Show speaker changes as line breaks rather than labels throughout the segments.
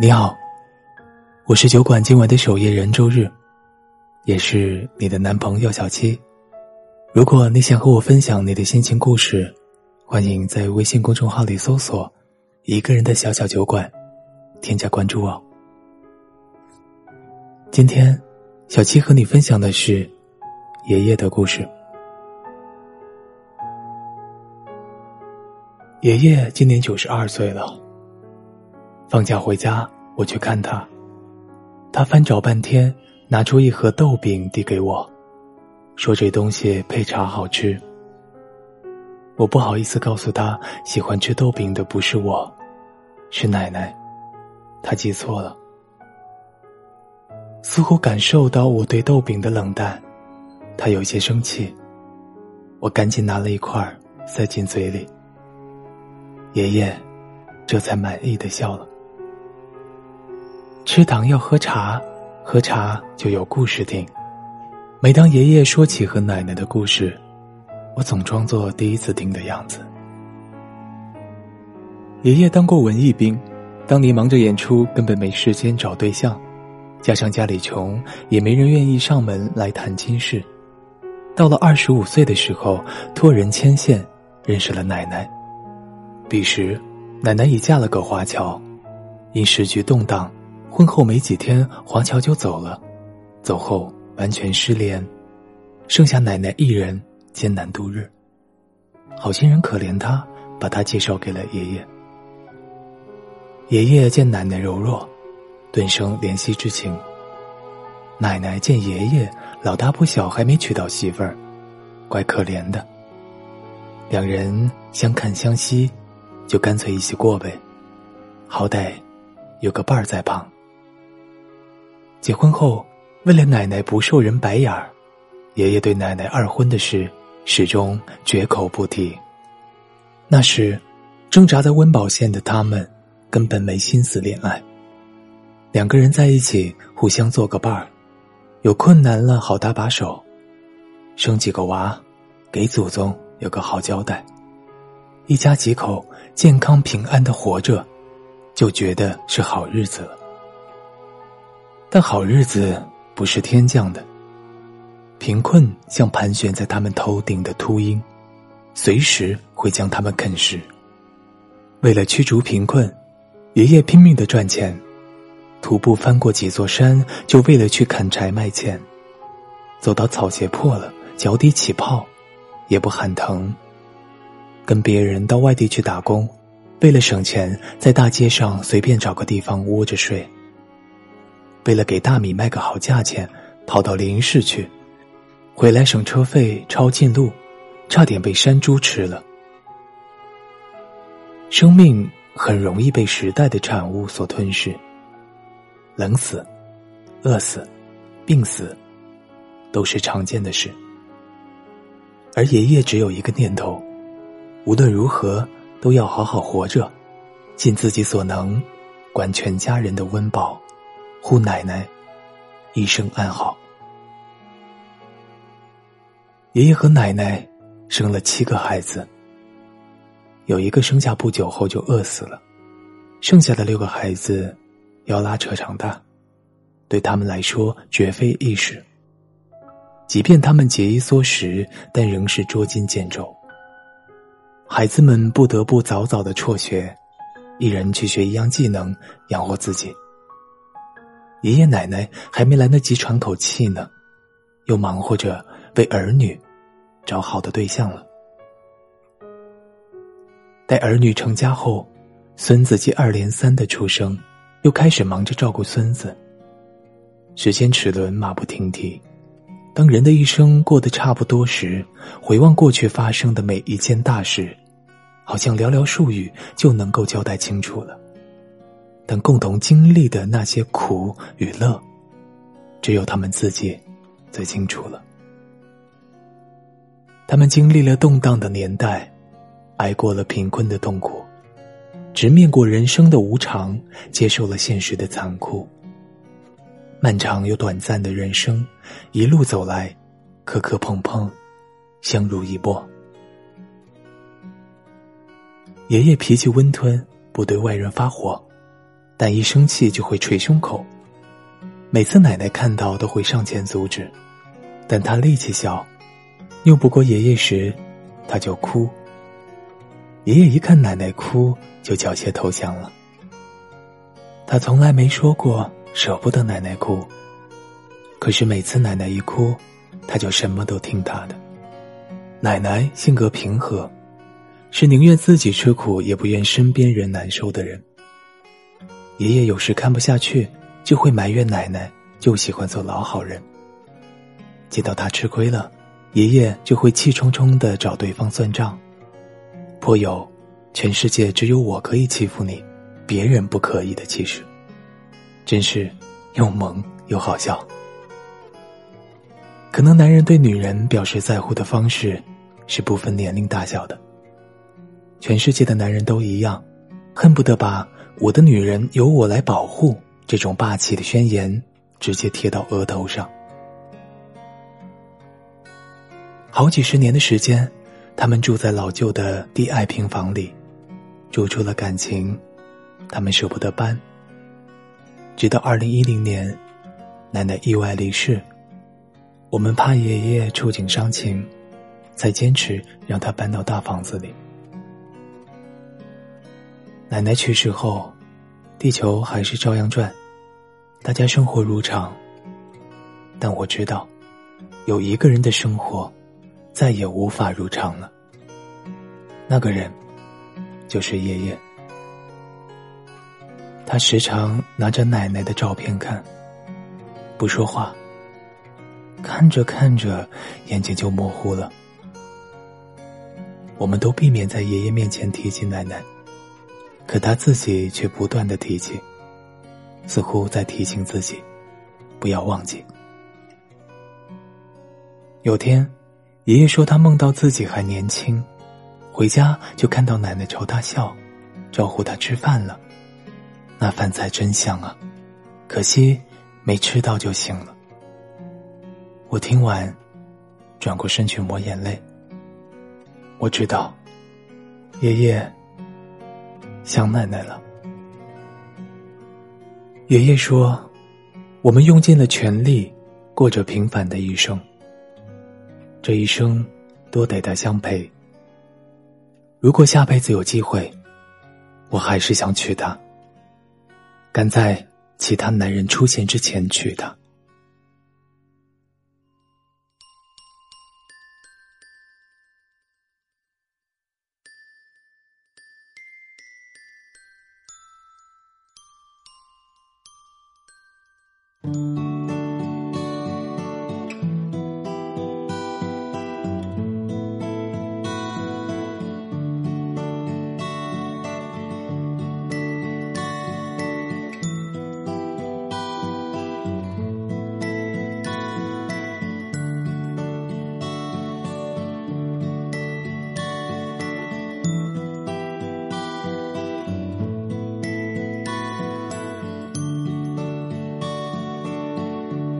你好，我是酒馆今晚的守夜人，周日，也是你的男朋友小七。如果你想和我分享你的心情故事，欢迎在微信公众号里搜索“一个人的小小酒馆”，添加关注哦。今天，小七和你分享的是爷爷的故事。爷爷今年九十二岁了。放假回家，我去看他，他翻找半天，拿出一盒豆饼递给我，说这东西配茶好吃。我不好意思告诉他，喜欢吃豆饼的不是我，是奶奶，他记错了。似乎感受到我对豆饼的冷淡，他有些生气。我赶紧拿了一块塞进嘴里。爷爷这才满意的笑了。吃糖要喝茶，喝茶就有故事听。每当爷爷说起和奶奶的故事，我总装作第一次听的样子。爷爷当过文艺兵，当年忙着演出，根本没时间找对象，加上家里穷，也没人愿意上门来谈亲事。到了二十五岁的时候，托人牵线认识了奶奶。彼时，奶奶已嫁了个华侨，因时局动荡，婚后没几天，华侨就走了，走后完全失联，剩下奶奶一人艰难度日。好心人可怜她，把她介绍给了爷爷。爷爷见奶奶柔弱，顿生怜惜之情。奶奶见爷爷老大不小，还没娶到媳妇儿，怪可怜的。两人相看相惜。就干脆一起过呗，好歹有个伴儿在旁。结婚后，为了奶奶不受人白眼儿，爷爷对奶奶二婚的事始终绝口不提。那时，挣扎在温饱线的他们根本没心思恋爱，两个人在一起互相做个伴儿，有困难了好搭把手，生几个娃，给祖宗有个好交代。一家几口健康平安的活着，就觉得是好日子了。但好日子不是天降的，贫困像盘旋在他们头顶的秃鹰，随时会将他们啃食。为了驱逐贫困，爷爷拼命的赚钱，徒步翻过几座山，就为了去砍柴卖钱。走到草鞋破了，脚底起泡，也不喊疼。跟别人到外地去打工，为了省钱，在大街上随便找个地方窝着睡。为了给大米卖个好价钱，跑到林市去，回来省车费，抄近路，差点被山猪吃了。生命很容易被时代的产物所吞噬，冷死、饿死、病死，都是常见的事。而爷爷只有一个念头。无论如何，都要好好活着，尽自己所能，管全家人的温饱，护奶奶一生安好。爷爷和奶奶生了七个孩子，有一个生下不久后就饿死了，剩下的六个孩子要拉扯长大，对他们来说绝非易事。即便他们节衣缩食，但仍是捉襟见肘。孩子们不得不早早的辍学，一人去学一样技能养活自己。爷爷奶奶还没来得及喘口气呢，又忙活着为儿女找好的对象了。待儿女成家后，孙子接二连三的出生，又开始忙着照顾孙子。时间齿轮马不停蹄，当人的一生过得差不多时，回望过去发生的每一件大事。好像寥寥数语就能够交代清楚了，但共同经历的那些苦与乐，只有他们自己最清楚了。他们经历了动荡的年代，挨过了贫困的痛苦，直面过人生的无常，接受了现实的残酷。漫长又短暂的人生，一路走来，磕磕碰碰，相濡以沫。爷爷脾气温吞，不对外人发火，但一生气就会捶胸口。每次奶奶看到都会上前阻止，但他力气小，拗不过爷爷时，他就哭。爷爷一看奶奶哭，就缴械投降了。他从来没说过舍不得奶奶哭，可是每次奶奶一哭，他就什么都听他的。奶奶性格平和，是宁愿自己吃苦也不愿身边人难受的人。爷爷有时看不下去。就会埋怨奶奶，就喜欢做老好人。见到他吃亏了，爷爷就会气冲冲的找对方算账，颇有“全世界只有我可以欺负你，别人不可以”的气势，真是又萌又好笑。可能男人对女人表示在乎的方式，是不分年龄大小的。全世界的男人都一样，恨不得把我的女人由我来保护。这种霸气的宣言直接贴到额头上。好几十年的时间，他们住在老旧的低矮平房里，住出了感情，他们舍不得搬。直到二零一零年，奶奶意外离世，我们怕爷爷触景伤情，才坚持让他搬到大房子里。奶奶去世后，地球还是照样转。大家生活如常，但我知道，有一个人的生活再也无法如常了。那个人就是爷爷。他时常拿着奶奶的照片看，不说话，看着看着眼睛就模糊了。我们都避免在爷爷面前提起奶奶，可他自己却不断的提起。似乎在提醒自己，不要忘记。有天，爷爷说他梦到自己还年轻，回家就看到奶奶朝他笑，招呼他吃饭了。那饭菜真香啊，可惜没吃到就醒了。我听完，转过身去抹眼泪。我知道，爷爷想奶奶了。爷爷说：“我们用尽了全力，过着平凡的一生。这一生，多得他相陪。如果下辈子有机会，我还是想娶她。赶在其他男人出现之前娶她。”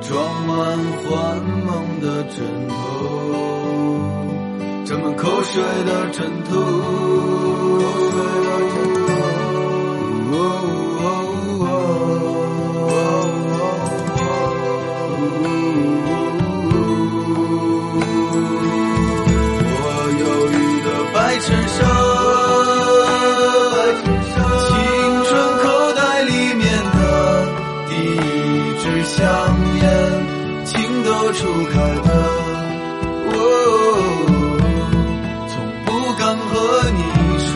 装满幻梦的枕头，沾满口水的枕头。的我从不敢和你说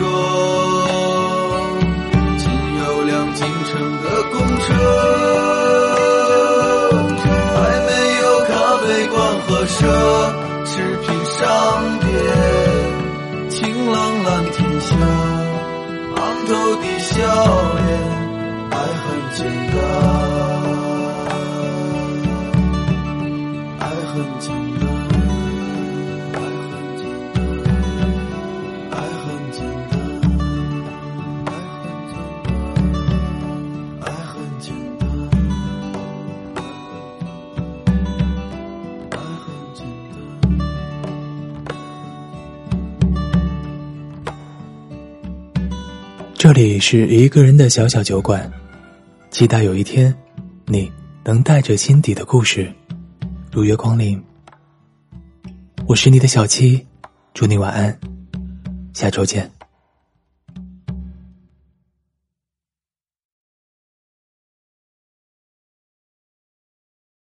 仅有辆进城的公车还没有咖啡馆和奢侈品商店。晴朗蓝天下昂头的笑脸爱很简单
这里是一个人的小小酒馆，期待有一天，你能带着心底的故事如约光临。我是你的小七，祝你晚安，下周见。